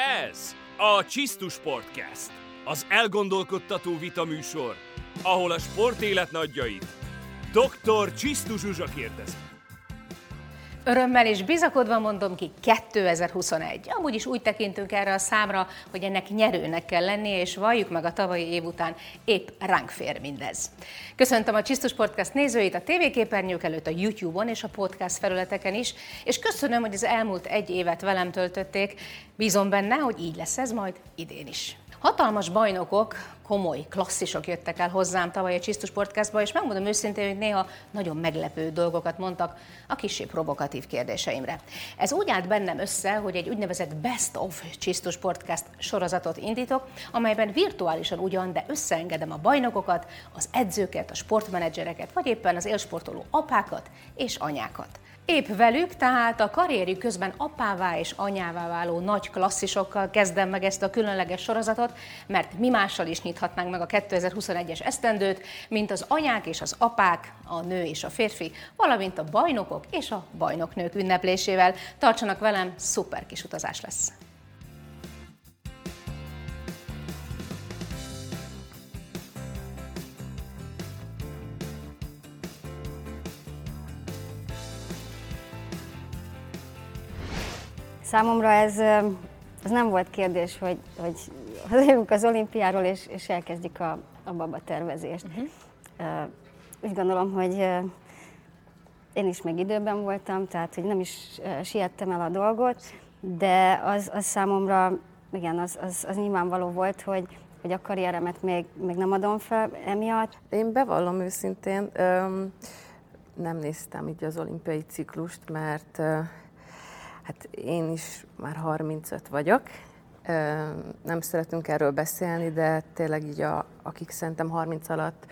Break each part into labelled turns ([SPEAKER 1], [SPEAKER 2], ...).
[SPEAKER 1] Ez a Csisztus Sportcast, az elgondolkodtató vitaműsor, ahol a sportélet nagyjait dr. Csisztus Zsuzsa kérdezi.
[SPEAKER 2] Örömmel és bizakodva mondom ki 2021. Amúgy is úgy tekintünk erre a számra, hogy ennek nyerőnek kell lennie, és valljuk meg a tavalyi év után épp ránk fér mindez. Köszöntöm a Csisztus Podcast nézőit a tévéképernyők előtt, a YouTube-on és a podcast felületeken is, és köszönöm, hogy az elmúlt egy évet velem töltötték. Bízom benne, hogy így lesz ez majd idén is. Hatalmas bajnokok, komoly klasszisok jöttek el hozzám tavaly a Csisztus Podcastba, és megmondom őszintén, hogy néha nagyon meglepő dolgokat mondtak a kisé provokatív kérdéseimre. Ez úgy állt bennem össze, hogy egy úgynevezett Best of Csisztus Podcast sorozatot indítok, amelyben virtuálisan ugyan, de összeengedem a bajnokokat, az edzőket, a sportmenedzsereket, vagy éppen az élsportoló apákat és anyákat. Épp velük, tehát a karrierjük közben apává és anyává váló nagy klasszisokkal kezdem meg ezt a különleges sorozatot, mert mi mással is nyithatnánk meg a 2021-es esztendőt, mint az anyák és az apák, a nő és a férfi, valamint a bajnokok és a bajnoknők ünneplésével. Tartsanak velem, szuper kis utazás lesz!
[SPEAKER 3] Számomra ez, ez nem volt kérdés, hogy, hogy hazajövünk az olimpiáról, és, és elkezdjük a, a baba tervezést. Uh-huh. Úgy gondolom, hogy én is még időben voltam, tehát hogy nem is siettem el a dolgot, de az, az számomra, igen, az, az, az nyilvánvaló volt, hogy, hogy a karrieremet még, még nem adom fel emiatt.
[SPEAKER 4] Én bevallom őszintén, öm, nem néztem így az olimpiai ciklust, mert Hát én is már 35 vagyok, nem szeretünk erről beszélni, de tényleg így a, akik szerintem 30 alatt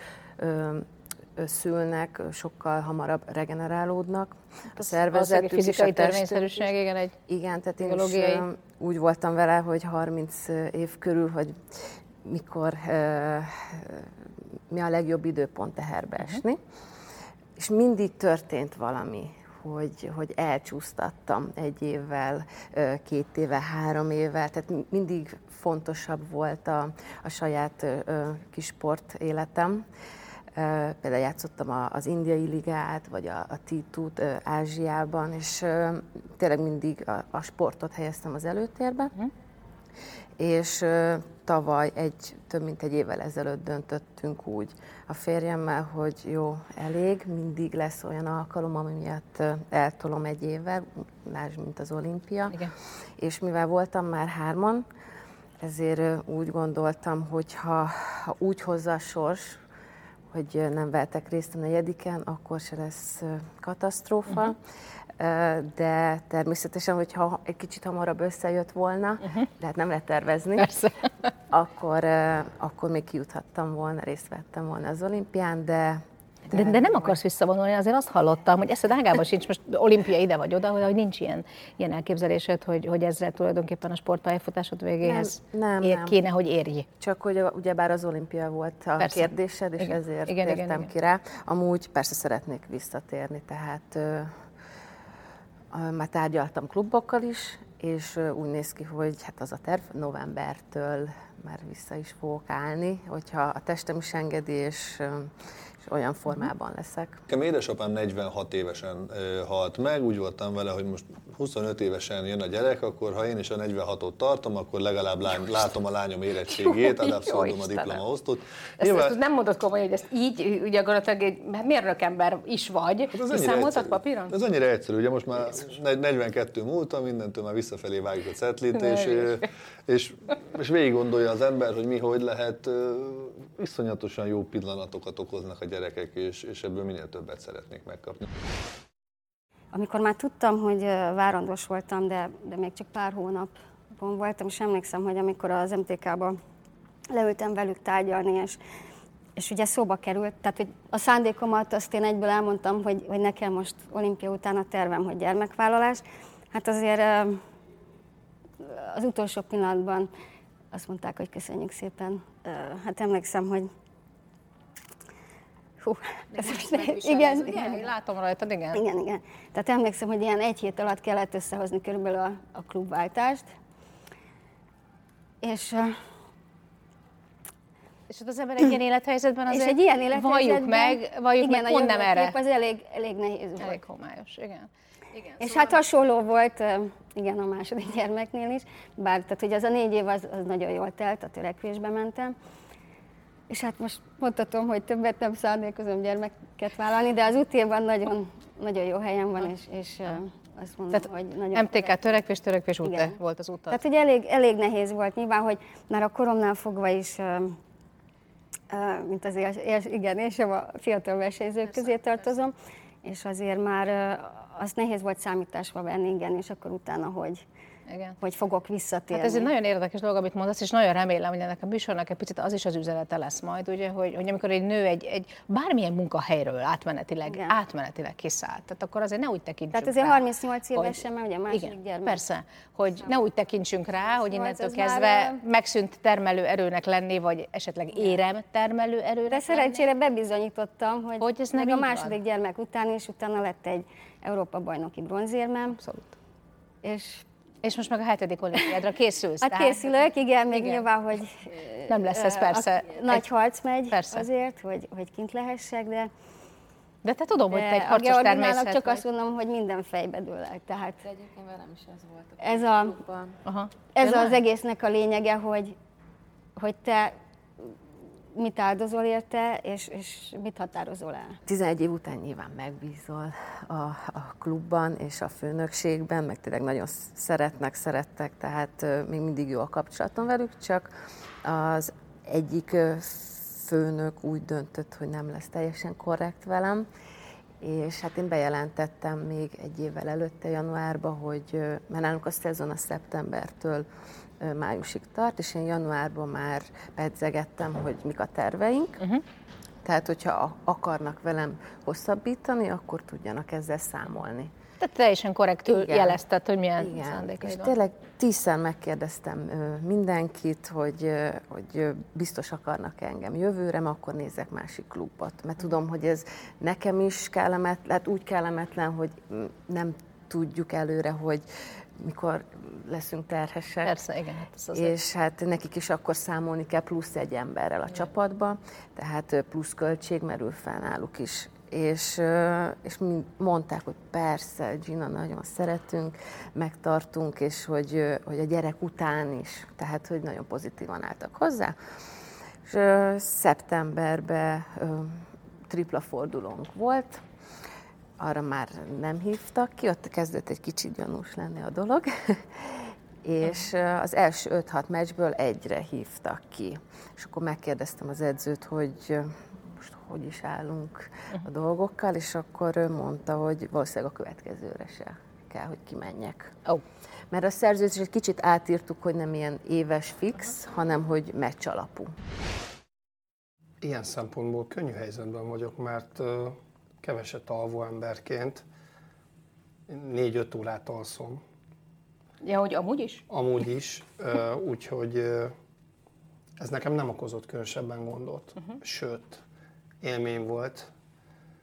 [SPEAKER 4] szülnek, sokkal hamarabb regenerálódnak.
[SPEAKER 2] A szervezet, egy fizikai törvényszerűség, igen, egy
[SPEAKER 4] Igen, tehát én is úgy voltam vele, hogy 30 év körül, hogy mikor, mi a legjobb időpont teherbe mhm. esni. Uh-huh. És mindig történt valami hogy, hogy elcsúsztattam egy évvel, két éve, három évvel, tehát mindig fontosabb volt a, a saját kis sport életem. Például játszottam az indiai ligát, vagy a, a T2-t Ázsiában, és tényleg mindig a, a sportot helyeztem az előtérbe. Uh-huh és tavaly egy, több mint egy évvel ezelőtt döntöttünk úgy a férjemmel, hogy jó, elég, mindig lesz olyan alkalom, ami miatt eltolom egy évvel, más, mint az olimpia. Igen. És mivel voltam már hárman, ezért úgy gondoltam, hogy ha, ha úgy hozza a sors, hogy nem vettek részt a negyediken, akkor se lesz katasztrófa. Uh-huh de természetesen, hogyha egy kicsit hamarabb összejött volna, uh-huh. de hát nem lehet tervezni, Persze. akkor, akkor még kijuthattam volna, részt vettem volna az olimpián, de
[SPEAKER 2] de, de nem akarsz visszavonulni, azért azt hallottam, hogy eszed ágában sincs, most olimpia ide vagy oda, hogy nincs ilyen, ilyen elképzelésed, hogy, hogy ezzel tulajdonképpen a sportpályafutásod végéhez nem, nem, ér, nem. kéne, hogy érj.
[SPEAKER 4] Csak hogy ugyebár az olimpia volt a persze. kérdésed, és igen. ezért igen, tértem igen, ki rá. Amúgy persze szeretnék visszatérni, tehát már tárgyaltam klubokkal is, és úgy néz ki, hogy hát az a terv novembertől már vissza is fogok állni, hogyha a testem is engedi, és olyan formában leszek.
[SPEAKER 5] Nekem édesapám 46 évesen halt meg, úgy voltam vele, hogy most 25 évesen jön a gyerek, akkor ha én is a 46-ot tartom, akkor legalább lány, látom a lányom érettségét, ad abszolút a diplomaosztót.
[SPEAKER 2] Ezt, Nyilván... ezt nem mondod komolyan, hogy ezt így, ugye gyakorlatilag egy mérnökember is vagy, hát számoltad papíron?
[SPEAKER 5] Ez annyira egyszerű, ugye most már Jézus. 42 múltam, mindentől már visszafelé vágjuk a cetlit, és, és, és végig gondolja az ember, hogy mi hogy lehet, iszonyatosan jó pillanatokat okoznak a gyerekek, és, és ebből minél többet szeretnék megkapni.
[SPEAKER 3] Amikor már tudtam, hogy várandós voltam, de, de még csak pár hónapon voltam, és emlékszem, hogy amikor az MTK-ba leültem velük tárgyalni, és, és ugye szóba került, tehát hogy a szándékomat azt én egyből elmondtam, hogy, hogy nekem most olimpia után a tervem, hogy gyermekvállalás. Hát azért az utolsó pillanatban azt mondták, hogy köszönjük szépen. Hát emlékszem, hogy
[SPEAKER 2] Hú, ez most igen, igen, igen, látom rajtad, igen.
[SPEAKER 3] Igen, igen. Tehát emlékszem, hogy ilyen egy hét alatt kellett összehozni körülbelül a, a klubváltást. És
[SPEAKER 2] és ott az ember egy ilyen élethelyzetben azért
[SPEAKER 3] és egy ilyen élethelyzetben,
[SPEAKER 2] valljuk meg, valljuk
[SPEAKER 3] igen,
[SPEAKER 2] meg, pont nem erre.
[SPEAKER 3] az elég, elég nehéz volt.
[SPEAKER 2] Elég homályos, igen. igen
[SPEAKER 3] és szóval... hát hasonló volt, igen, a második gyermeknél is, bár tehát, hogy az a négy év az, az nagyon jól telt, a törekvésbe mentem. És hát most mondhatom, hogy többet nem szándékozom gyermeket vállalni, de az útjában nagyon, nagyon jó helyen van, és, és azt mondom,
[SPEAKER 2] Tehát
[SPEAKER 3] hogy nagyon...
[SPEAKER 2] MTK törekvés, törekvés út volt az utat.
[SPEAKER 3] Tehát, hogy elég, elég nehéz volt. Nyilván, hogy már a koromnál fogva is mint azért, igen, én sem a fiatal versenyzők közé tartozom, és azért már azt nehéz volt számításba venni, igen, és akkor utána, hogy, igen. hogy fogok visszatérni.
[SPEAKER 2] Hát ez egy nagyon érdekes dolog, amit mondasz, és nagyon remélem, hogy ennek a műsornak egy picit az is az üzenete lesz majd, ugye, hogy, hogy amikor egy nő egy, egy bármilyen munkahelyről átmenetileg, Igen. átmenetileg kiszállt, tehát akkor azért ne úgy tekintsünk
[SPEAKER 3] Tehát azért rá, 38 évesen, mert ugye a második igen, gyermek.
[SPEAKER 2] Persze, hogy szóval. ne úgy tekintsünk rá, hogy innentől kezdve már... megszűnt termelő erőnek lenni, vagy esetleg érem termelő erőnek
[SPEAKER 3] De szerencsére bebizonyítottam, hogy, hogy ez meg a második van. gyermek után is, utána lett egy Európa bajnoki bronzérmem.
[SPEAKER 2] Abszolút.
[SPEAKER 3] És
[SPEAKER 2] és most meg a hetedik olimpiádra készülsz.
[SPEAKER 3] Hát készülök, igen, még igen. nyilván, hogy
[SPEAKER 2] nem lesz ez persze.
[SPEAKER 3] Nagy harc megy persze. azért, hogy, hogy kint lehessek, de
[SPEAKER 2] de te tudom, hogy te egy harcos természet
[SPEAKER 3] csak vagy. azt mondom, hogy minden fejbe dől el. Tehát
[SPEAKER 4] de egyébként velem is ez volt.
[SPEAKER 3] A ez a, Aha. ez az egésznek a lényege, hogy, hogy te mit áldozol érte, és, és mit határozol el?
[SPEAKER 4] 11 év után nyilván megbízol a, a klubban és a főnökségben, meg tényleg nagyon szeretnek, szerettek, tehát még mindig jó a kapcsolatom velük, csak az egyik főnök úgy döntött, hogy nem lesz teljesen korrekt velem, és hát én bejelentettem még egy évvel előtte, januárban, hogy mert nálunk a szezon a szeptembertől májusig tart, és én januárban már pedzegettem, hogy mik a terveink. Uh-huh. Tehát, hogyha akarnak velem hosszabbítani, akkor tudjanak ezzel számolni.
[SPEAKER 2] Tehát teljesen korrektül Igen. jelezted, hogy milyen Igen. szándékaid
[SPEAKER 4] És van. tényleg tízszer megkérdeztem mindenkit, hogy, hogy biztos akarnak engem jövőre, akkor nézek másik klubot. Mert tudom, hogy ez nekem is kellemetlen, hát úgy kellemetlen, hogy nem tudjuk előre, hogy mikor leszünk terhesek.
[SPEAKER 2] Persze, igen. Hát
[SPEAKER 4] ez és hát nekik is akkor számolni kell plusz egy emberrel a igen. csapatba, tehát plusz költség merül fel náluk is. És, és mondták, hogy persze, Gina, nagyon szeretünk, megtartunk, és hogy, hogy a gyerek után is, tehát hogy nagyon pozitívan álltak hozzá. És szeptemberben tripla fordulónk volt, arra már nem hívtak ki, ott kezdett egy kicsit gyanús lenni a dolog, és az első 5-6 meccsből egyre hívtak ki. És akkor megkérdeztem az edzőt, hogy most hogy is állunk a dolgokkal, és akkor ő mondta, hogy valószínűleg a következőre se kell, hogy kimenjek.
[SPEAKER 2] Oh.
[SPEAKER 4] Mert a szerződést egy kicsit átírtuk, hogy nem ilyen éves fix, hanem hogy meccs alapú.
[SPEAKER 6] Ilyen szempontból könnyű helyzetben vagyok, mert keveset alvó emberként négy-öt órát alszom.
[SPEAKER 2] Ja, hogy amúgy is?
[SPEAKER 6] Amúgy is, úgyhogy ez nekem nem okozott különösebben gondot. Uh-huh. Sőt, élmény volt,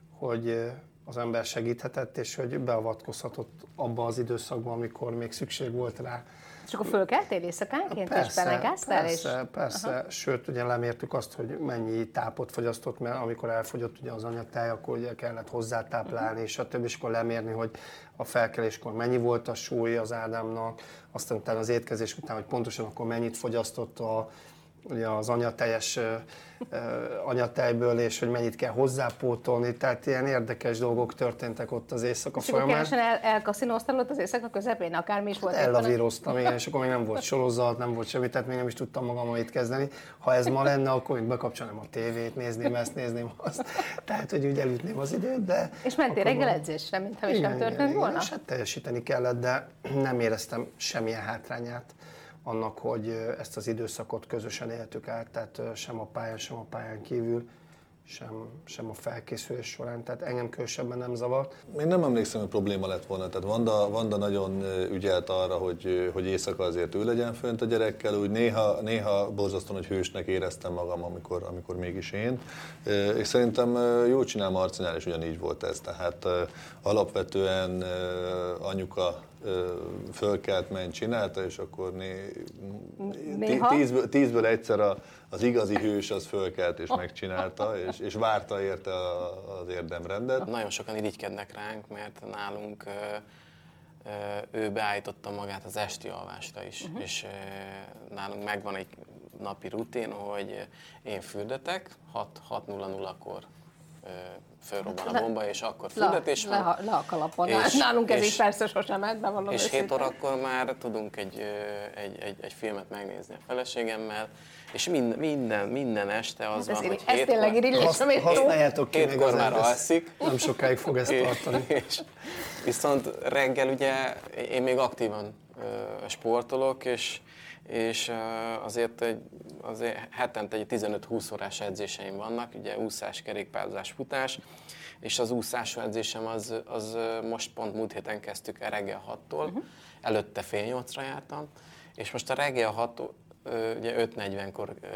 [SPEAKER 6] hogy az ember segíthetett, és hogy beavatkozhatott abba az időszakban, amikor még szükség volt rá.
[SPEAKER 2] És akkor fölkeltél éjszakánként,
[SPEAKER 6] persze,
[SPEAKER 2] és belegáztál?
[SPEAKER 6] Persze, és... persze. Aha. Sőt, ugye lemértük azt, hogy mennyi tápot fogyasztott, mert amikor elfogyott ugye az anyatej, akkor ugye kellett hozzátáplálni, uh-huh. és a többi, és akkor lemérni, hogy a felkeléskor mennyi volt a súly az Ádámnak, aztán utána az étkezés után, hogy pontosan akkor mennyit fogyasztott a, ugye az anyateljes anyatejből, és hogy mennyit kell hozzápótolni, tehát ilyen érdekes dolgok történtek ott az éjszaka és folyamán.
[SPEAKER 2] És el, elkaszinóztál ott az éjszaka közepén, akármi is volt?
[SPEAKER 6] Hát ellavíroztam, igen, és akkor még nem volt sorozat, nem volt semmi, tehát még nem is tudtam magammal itt kezdeni. Ha ez ma lenne, akkor még bekapcsolnám a tévét, nézném ezt, nézném azt. Tehát, hogy úgy elütném az időt, de...
[SPEAKER 2] És mentél reggel edzésre, mintha is nem történt igen, volna? Igen,
[SPEAKER 6] és hát teljesíteni kellett, de nem éreztem semmilyen hátrányát annak, hogy ezt az időszakot közösen éltük át, tehát sem a pályán, sem a pályán kívül, sem, sem a felkészülés során, tehát engem különösebben nem zavart.
[SPEAKER 5] Én nem emlékszem, hogy probléma lett volna, tehát Vanda, Vanda nagyon ügyelt arra, hogy, hogy éjszaka azért ő legyen fönt a gyerekkel, úgy néha, néha borzasztóan, hogy hősnek éreztem magam, amikor, amikor mégis én, és szerintem jól csinál Marcinál, és ugyanígy volt ez, tehát alapvetően anyuka fölkelt, ment, csinálta, és akkor né,
[SPEAKER 2] Néha?
[SPEAKER 5] tízből, tízből egyszer a, az igazi hős az fölkelt és megcsinálta, és, és várta érte a, az érdemrendet.
[SPEAKER 7] Nagyon sokan irigykednek ránk, mert nálunk ö, ö, ő beállította magát az esti alvásra is, uh-huh. és ö, nálunk megvan egy napi rutin, hogy én fürdetek, 6.00-kor fölrobban a bomba, és akkor fürdetés van.
[SPEAKER 2] Le, le a kalapon. És, Nálunk ez
[SPEAKER 7] és,
[SPEAKER 2] így persze sosem ment, bevallom
[SPEAKER 7] És
[SPEAKER 2] őszintén.
[SPEAKER 7] 7 órakor már tudunk egy, egy, egy, egy filmet megnézni a feleségemmel, és minden, minden, minden este az
[SPEAKER 2] Ez,
[SPEAKER 7] van, hogy
[SPEAKER 2] ez
[SPEAKER 7] hétkor,
[SPEAKER 2] tényleg irigylés,
[SPEAKER 6] Hasz,
[SPEAKER 2] amit
[SPEAKER 6] használjátok ki
[SPEAKER 7] hétkor már alszik.
[SPEAKER 6] Nem sokáig fog ezt tartani.
[SPEAKER 7] És, viszont reggel ugye én még aktívan ö, sportolok, és, és azért, egy, azért hetente egy 15-20 órás edzéseim vannak, ugye úszás, kerékpározás, futás, és az úszású edzésem az, az most pont múlt héten kezdtük el reggel 6-tól, uh-huh. előtte fél 8-ra jártam, és most a reggel 6 ö, ugye 5.40-kor ö,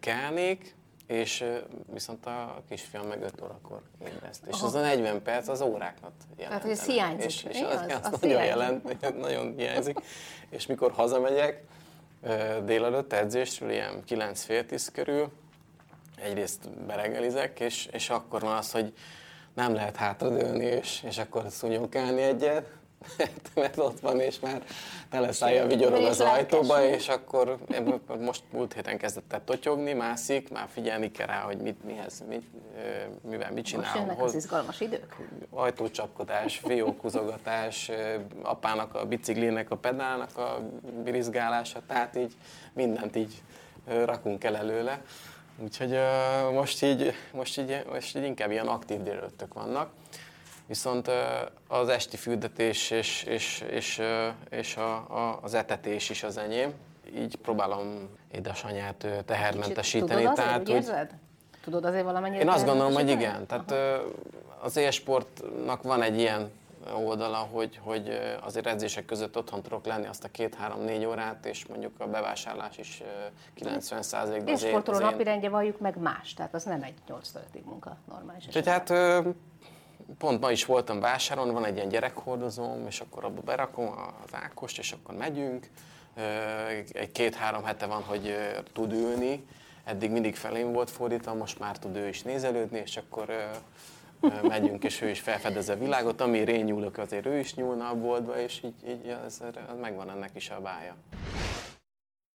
[SPEAKER 7] kelnék, és viszont a kisfiam meg 5 órakor ébreszt. És az a 40 perc az óráknak jelent.
[SPEAKER 2] hogy ez hiányzik.
[SPEAKER 7] És, és az,
[SPEAKER 2] az-
[SPEAKER 7] az,
[SPEAKER 2] az
[SPEAKER 7] nagyon
[SPEAKER 2] hiányzik.
[SPEAKER 7] jelent, nagyon hiányzik. És mikor hazamegyek, délelőtt edzésről, ilyen 9 fél 10 körül, egyrészt bereggelizek, és, és akkor van az, hogy nem lehet hátradőlni, és, és akkor szúnyogálni egyet, mert ott van, és már teleszállja vigyorog az ajtóba, és akkor most múlt héten kezdett el totyogni, mászik, már figyelni kell rá, hogy mit, mihez, mit, mivel mit
[SPEAKER 2] Most
[SPEAKER 7] csinál,
[SPEAKER 2] jönnek
[SPEAKER 7] hol,
[SPEAKER 2] az izgalmas idők.
[SPEAKER 7] ajtócsapkodás, fiókhúzogatás, ö, apának a biciklinek, a pedálnak a birizgálása, tehát így mindent így rakunk el előle. Úgyhogy ö, most így, most, így, most így inkább ilyen aktív délelőttök vannak. Viszont az esti fürdetés és, és, és, és a, a, az etetés is az enyém. Így próbálom édesanyát tehermentesíteni.
[SPEAKER 2] Tudod azért,
[SPEAKER 7] tehát
[SPEAKER 2] úgy- érzed? Tudod azért valamennyire?
[SPEAKER 7] én azt gondolom, hogy igen. Tehát ö, az élsportnak van egy ilyen oldala, hogy, hogy azért edzések között otthon tudok lenni azt a két-három-négy órát, és mondjuk a bevásárlás is ö, 90%-ban
[SPEAKER 2] És
[SPEAKER 7] én,
[SPEAKER 2] sportoló
[SPEAKER 7] én
[SPEAKER 2] napirendje valljuk meg más, tehát az nem egy 8 5 munka normális.
[SPEAKER 7] Úgyhogy hát pont ma is voltam vásáron, van egy ilyen gyerekhordozóm, és akkor abba berakom az Ákost, és akkor megyünk. Egy két-három hete van, hogy tud ülni. Eddig mindig felém volt fordítva, most már tud ő is nézelődni, és akkor megyünk, és ő is felfedez a világot. Ami én nyúlok, azért ő is nyúlna a boltba, és így, így ez, ez megvan ennek is a bája.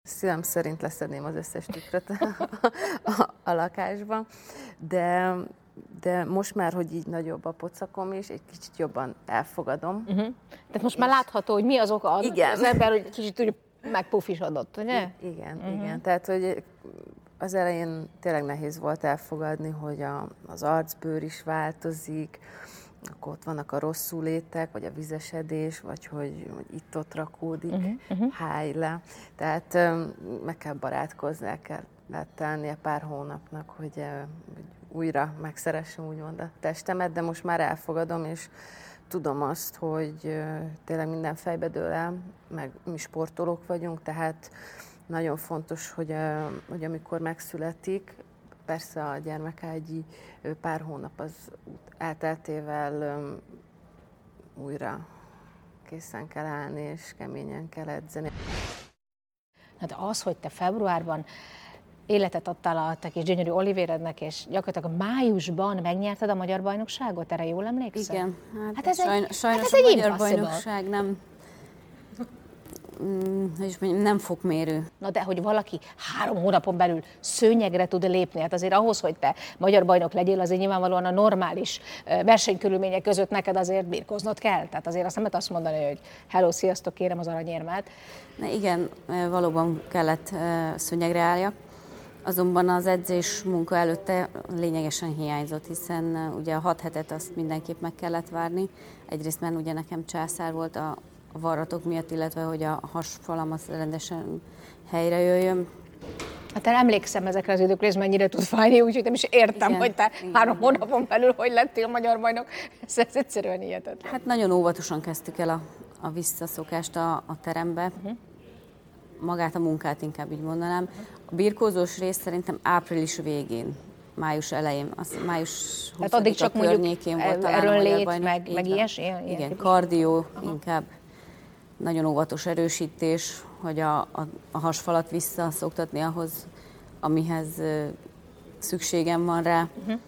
[SPEAKER 4] Szívem szerint leszedném az összes tükröt a, a lakásban, de, de most már, hogy így nagyobb a pocakom is, egy kicsit jobban elfogadom. Uh-huh.
[SPEAKER 2] Tehát most már látható, hogy mi az oka annak,
[SPEAKER 4] Igen.
[SPEAKER 2] az ember, hogy kicsit úgy megpufisodott, ugye?
[SPEAKER 4] Igen, uh-huh. igen. Tehát, hogy az elején tényleg nehéz volt elfogadni, hogy a, az arcbőr is változik, akkor ott vannak a rosszul létek, vagy a vizesedés, vagy hogy, hogy itt-ott rakódik, uh-huh, uh-huh. háj le. Tehát meg kell barátkozni, el kell lehet tennie pár hónapnak, hogy, hogy újra megszeressem úgymond a testemet, de most már elfogadom, és tudom azt, hogy tényleg minden fejbe dől el, meg mi sportolók vagyunk, tehát nagyon fontos, hogy, hogy amikor megszületik, persze a gyermekágyi pár hónap az elteltével újra készen kell állni, és keményen kell edzeni.
[SPEAKER 2] Hát az, hogy te februárban életet adtál a te kis gyönyörű Olivérednek, és gyakorlatilag májusban megnyerted a magyar bajnokságot, erre jól emlékszel?
[SPEAKER 3] Igen, hát,
[SPEAKER 2] Hát
[SPEAKER 3] hát
[SPEAKER 2] ez egy-
[SPEAKER 3] sajn,
[SPEAKER 2] hát
[SPEAKER 3] sajnos
[SPEAKER 2] ez
[SPEAKER 3] a
[SPEAKER 2] egy
[SPEAKER 3] magyar bajnokság nem, mm, hogy is mondjam, nem fokmérő.
[SPEAKER 2] Na de hogy valaki három hónapon belül szőnyegre tud lépni, hát azért ahhoz, hogy te magyar bajnok legyél, azért nyilvánvalóan a normális versenykörülmények között neked azért birkoznod kell. Tehát azért azt nem lehet azt mondani, hogy hello, sziasztok, kérem az aranyérmát.
[SPEAKER 3] Na igen, valóban kellett szőnyegre álljak. Azonban az edzés munka előtte lényegesen hiányzott, hiszen ugye a hat hetet azt mindenképp meg kellett várni. Egyrészt mert ugye nekem császár volt a varratok miatt, illetve hogy a hasfalam az rendesen helyre jöjjön.
[SPEAKER 2] Hát én emlékszem ezekre az időkre, ez mennyire tud fájni, úgyhogy nem is értem,
[SPEAKER 3] Igen,
[SPEAKER 2] hogy te
[SPEAKER 3] igen.
[SPEAKER 2] három hónapon belül hogy lettél magyar bajnok. Ez, ez egyszerűen hihetetlen.
[SPEAKER 3] Hát nagyon óvatosan kezdtük el a, a visszaszokást a, a terembe.
[SPEAKER 2] Mhm.
[SPEAKER 3] Magát a munkát inkább így mondanám. A birkózós rész szerintem április végén, május elején, az május 20
[SPEAKER 2] Tehát addig csak
[SPEAKER 3] környékén volt talán a magyar
[SPEAKER 2] erőnlét,
[SPEAKER 3] bajnok.
[SPEAKER 2] meg- meg ilyes- ilyen- ilyen
[SPEAKER 3] Igen, kardió inkább.
[SPEAKER 8] nagyon óvatos erősítés, hogy a, a, a hasfalat visszaszoktatni ahhoz, amihez szükségem van rá. Uh-huh.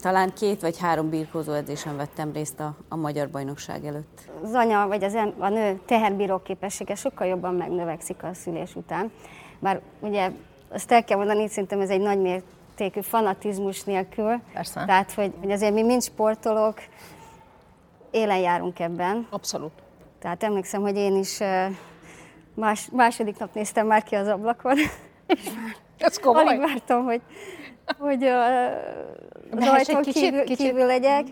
[SPEAKER 8] Talán két vagy három birkózó edzésen vettem részt a, a magyar bajnokság előtt.
[SPEAKER 3] Az anya vagy az em, a nő teherbíró képessége sokkal jobban megnövekszik a szülés után. Bár ugye azt el kell mondani, szerintem ez egy nagy mértékű fanatizmus nélkül.
[SPEAKER 2] Persze.
[SPEAKER 3] Tehát, hogy, hogy azért mi mind sportolók, élen járunk ebben.
[SPEAKER 2] Abszolút.
[SPEAKER 3] Tehát emlékszem, hogy én is más, második nap néztem már ki az ablakon,
[SPEAKER 2] Ez komoly.
[SPEAKER 3] Alig vártam, hogy, hogy uh, az ajtón
[SPEAKER 2] kicsit,
[SPEAKER 3] kívül,
[SPEAKER 2] kicsit.
[SPEAKER 3] kívül legyek,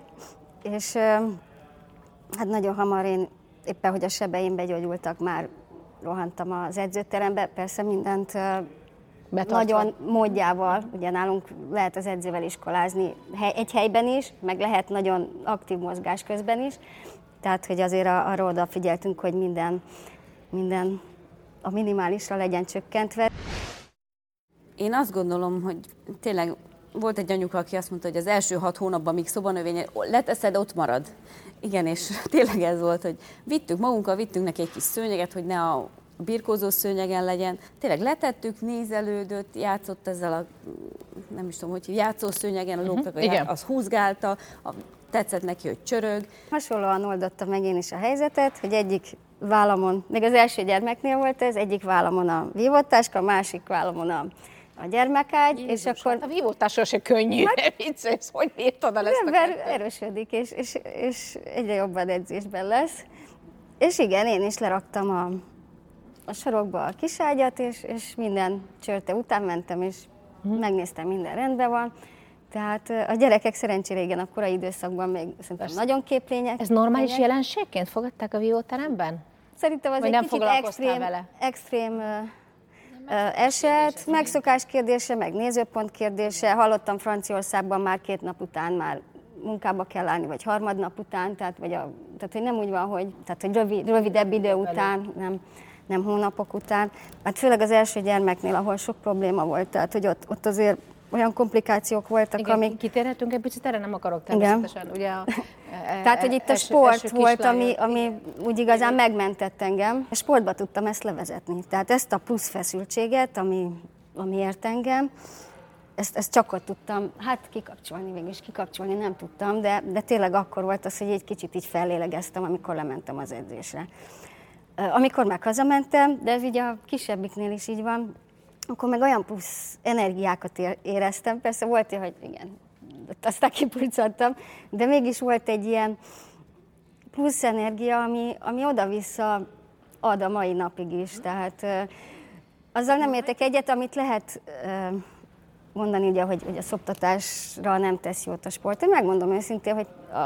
[SPEAKER 3] és hát nagyon hamar én éppen, hogy a sebeim begyógyultak, már rohantam az edzőterembe, persze mindent
[SPEAKER 2] Betartva.
[SPEAKER 3] nagyon módjával, ugye nálunk lehet az edzővel iskolázni egy helyben is, meg lehet nagyon aktív mozgás közben is, tehát hogy azért a- arra odafigyeltünk, hogy minden, minden a minimálisra legyen csökkentve.
[SPEAKER 8] Én azt gondolom, hogy tényleg volt egy anyuka, aki azt mondta, hogy az első hat hónapban, míg szobanövénye leteszed, ott marad. Igen, és tényleg ez volt, hogy vittük magunkkal, vittünk neki egy kis szőnyeget, hogy ne a birkózó szőnyegen legyen. Tényleg letettük, nézelődött, játszott ezzel a, nem is tudom, hogy játszó szőnyegen, a lógtak,
[SPEAKER 2] igen.
[SPEAKER 8] az húzgálta, a, tetszett neki, hogy csörög.
[SPEAKER 3] Hasonlóan oldottam meg én is a helyzetet, hogy egyik vállamon, még az első gyermeknél volt ez, egyik vállamon a vívottáska, a másik vállamon a, a gyermekágy, és akkor
[SPEAKER 2] A vívótásra se könnyű, ne viccelsz, hogy bírtad el ezt
[SPEAKER 3] az
[SPEAKER 2] a
[SPEAKER 3] ember
[SPEAKER 2] kettőt?
[SPEAKER 3] erősödik, és, és, és egyre jobban edzésben lesz. És igen, én is leraktam a, a sarokba a kiságyat, és, és minden csörte után mentem, és megnéztem, minden rendben van. Tehát a gyerekek szerencsére igen, a korai időszakban még szerintem nagyon képlények.
[SPEAKER 2] Ez normális
[SPEAKER 3] lények.
[SPEAKER 2] jelenségként fogadták a vívóteremben?
[SPEAKER 3] Szerintem az
[SPEAKER 2] Vagy
[SPEAKER 3] egy
[SPEAKER 2] nem
[SPEAKER 3] kicsit extrém,
[SPEAKER 2] vele?
[SPEAKER 3] extrém eset, megszokás kérdése, meg nézőpont kérdése. Hallottam Franciaországban már két nap után már munkába kell állni, vagy harmadnap után, tehát, vagy a, tehát hogy nem úgy van, hogy, tehát, hogy rövid, rövidebb idő után, nem, nem hónapok után. Hát főleg az első gyermeknél, ahol sok probléma volt, tehát hogy ott, ott azért olyan komplikációk voltak,
[SPEAKER 2] Igen,
[SPEAKER 3] amik...
[SPEAKER 2] kitérhetünk egy picit, erre nem akarok természetesen. Ugye a, e-
[SPEAKER 3] Tehát, hogy itt a
[SPEAKER 2] első-
[SPEAKER 3] sport
[SPEAKER 2] első
[SPEAKER 3] volt, ami, ami úgy igazán megmentett engem. A sportba tudtam ezt levezetni. Tehát ezt a plusz feszültséget, ami, ami ért engem, ezt, ezt csak ott tudtam, hát kikapcsolni, végül is kikapcsolni nem tudtam, de, de tényleg akkor volt az, hogy egy kicsit így fellélegeztem, amikor lementem az edzésre. Amikor meg hazamentem, de ez ugye a kisebbiknél is így van, akkor meg olyan plusz energiákat ér- éreztem. Persze volt olyan, hogy igen, aztán kipurcanttam, de mégis volt egy ilyen plusz energia, ami, ami oda-vissza ad a mai napig is. Tehát azzal nem értek egyet, amit lehet mondani, ugye, hogy, hogy a szoptatásra nem tesz jót a sport. Én megmondom őszintén, hogy a,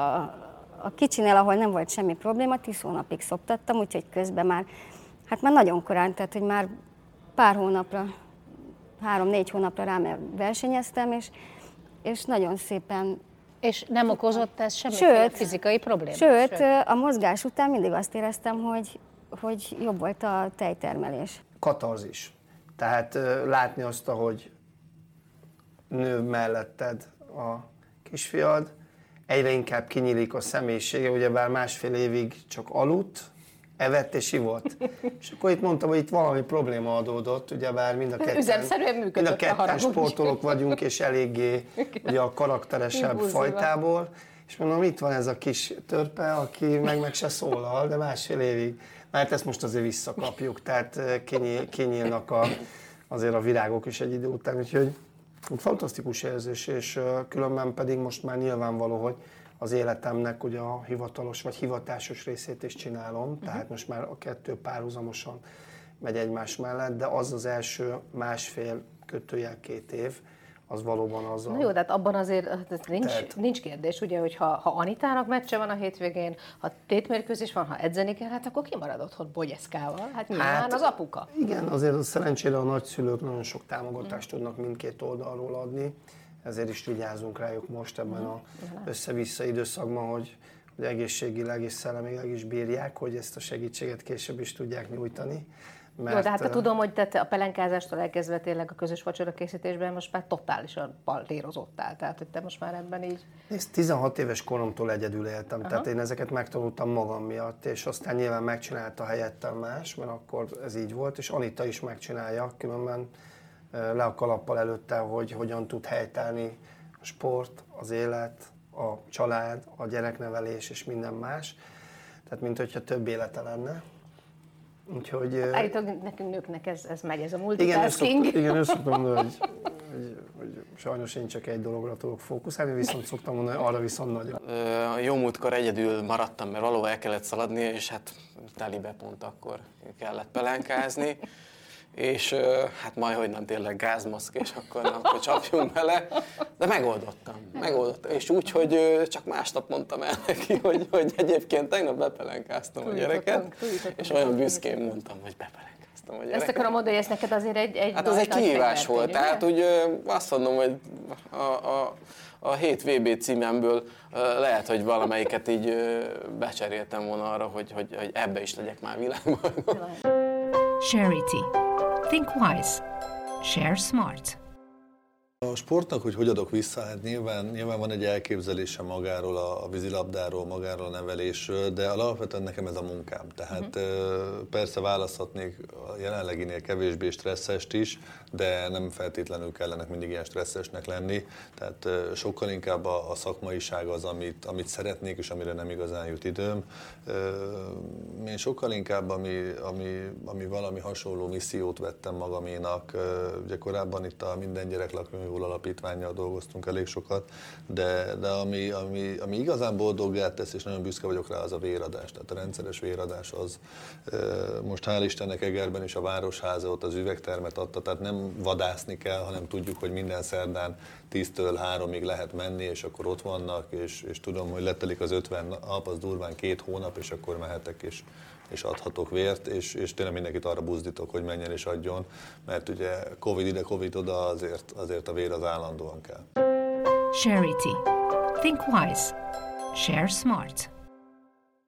[SPEAKER 3] a kicsinél, ahol nem volt semmi probléma, tíz hónapig szoptattam, úgyhogy közben már, hát már nagyon korán, tehát hogy már pár hónapra, három-négy hónapra rám versenyeztem, és, és nagyon szépen
[SPEAKER 2] És nem okozott ez semmiféle
[SPEAKER 3] Sőt,
[SPEAKER 2] fizikai problémát?
[SPEAKER 3] Sőt, a mozgás után mindig azt éreztem, hogy, hogy jobb volt a tejtermelés.
[SPEAKER 6] Katarzis. Tehát látni azt, hogy nő melletted a kisfiad, egyre inkább kinyílik a személyisége, ugyebár másfél évig csak aludt, evett és ivott. És akkor itt mondtam, hogy itt valami probléma adódott, ugyebár mind a ketten, mind a
[SPEAKER 2] a
[SPEAKER 6] ketten
[SPEAKER 2] haragudj.
[SPEAKER 6] sportolók vagyunk, és eléggé ugye a karakteresebb
[SPEAKER 2] Impulzívak.
[SPEAKER 6] fajtából. És mondom, itt van ez a kis törpe, aki meg meg se szólal, de másfél évig. Mert ezt most azért visszakapjuk, tehát eh, kinyíl, kinyílnak a, azért a virágok is egy idő után, úgyhogy fantasztikus érzés, és eh, különben pedig most már nyilvánvaló, hogy az életemnek ugye a hivatalos vagy hivatásos részét is csinálom, tehát most már a kettő párhuzamosan megy egymás mellett, de az az első másfél kötőjel két év, az valóban az a...
[SPEAKER 2] Na jó, de hát abban azért hát ez nincs,
[SPEAKER 6] Tehát-
[SPEAKER 2] nincs kérdés, ugye, hogy ha, ha Anitának meccse van a hétvégén, ha tétmérkőzés van, ha edzeni kell, hát akkor kimarad otthon bogyeszkával. Hát nyilván
[SPEAKER 6] Hát-
[SPEAKER 2] az apuka.
[SPEAKER 6] Igen, azért szerencsére a nagyszülők nagyon sok támogatást tudnak mindkét oldalról adni, ezért is vigyázunk rájuk most ebben a össze-vissza időszakban, hogy, hogy egészségileg és szellemileg is bírják, hogy ezt a segítséget később is tudják nyújtani,
[SPEAKER 2] Mert, Jó, de hát tudom, hogy te a pelenkázástól elkezdve tényleg a közös vacsora készítésben most már totálisan paltérozottál, tehát hogy te most már ebben így...
[SPEAKER 6] Nézd, 16 éves koromtól egyedül éltem, Aha. tehát én ezeket megtanultam magam miatt, és aztán nyilván megcsinálta helyettem más, mert akkor ez így volt, és Anita is megcsinálja, különben le a kalappal előtte, hogy hogyan tud helytállni a sport, az élet, a család, a gyereknevelés és minden más. Tehát, mint hogyha több élete lenne.
[SPEAKER 2] Úgyhogy... Állítólag nekünk nőknek ez, ez megy, ez a multitasking.
[SPEAKER 6] Igen, igen, ezt szoktam mondani, hogy, hogy, hogy, sajnos én csak egy dologra tudok fókuszálni, viszont szoktam mondani, arra viszont nagyon.
[SPEAKER 7] A jó múltkor egyedül maradtam, mert valahol el kellett szaladni, és hát telibe pont akkor kellett pelenkázni és hát majd, hogy nem tényleg gázmaszk, és akkor, nem, akkor csapjunk bele, de megoldottam, megoldottam, és úgy, hogy csak másnap mondtam el neki, hogy, hogy egyébként tegnap bepelenkáztam a gyereket, és olyan büszkén mondtam, hogy bepelenkáztam a gyereket.
[SPEAKER 2] Ezt akarom mondani, hogy ez neked azért egy, egy
[SPEAKER 7] Hát az egy kihívás volt, tehát úgy azt mondom, hogy a, a, a 7 VB címemből lehet, hogy valamelyiket így becseréltem volna arra, hogy, hogy, hogy ebbe is legyek már világban. Charity. Think wise.
[SPEAKER 5] Share smart. A sportnak, hogy hogy adok vissza, hát nyilván, nyilván van egy elképzelése magáról, a, a vízilabdáról, magáról a nevelésről, de alapvetően nekem ez a munkám. Tehát uh-huh. persze választhatnék a jelenleginél kevésbé stresszest is, de nem feltétlenül kellenek mindig ilyen stresszesnek lenni. Tehát sokkal inkább a, a szakmaiság az, amit, amit szeretnék, és amire nem igazán jut időm. Én sokkal inkább, ami, ami, ami valami hasonló missziót vettem magaménak. Ugye korábban itt a Minden Gyerek Lakjon Jól Alapítványjal dolgoztunk elég sokat, de, de ami, ami, ami igazán boldoggá tesz, és nagyon büszke vagyok rá, az a véradás. Tehát a rendszeres véradás az most hál' Istennek Egerben is a Városháza ott az üvegtermet adta, tehát nem vadászni kell, hanem tudjuk, hogy minden szerdán 10-től 3-ig lehet menni, és akkor ott vannak, és, és tudom, hogy letelik az 50 nap, az durván két hónap, és akkor mehetek, és, és adhatok vért, és, és tényleg mindenkit arra buzdítok, hogy menjen és adjon, mert ugye Covid ide, Covid oda, azért, azért a vér az állandóan kell. Charity.
[SPEAKER 2] Think wise. Share smart.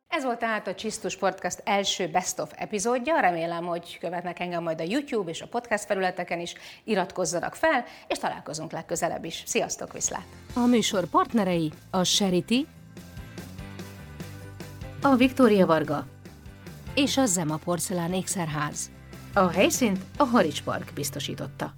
[SPEAKER 2] Ez volt tehát a Csisztus Podcast első Best of epizódja. Remélem, hogy követnek engem majd a YouTube és a podcast felületeken is. Iratkozzanak fel, és találkozunk legközelebb is. Sziasztok, viszlát!
[SPEAKER 9] A műsor partnerei a Charity, a Viktória Varga és a Zema Porcelán Ékszerház. A helyszínt a Harics Park biztosította.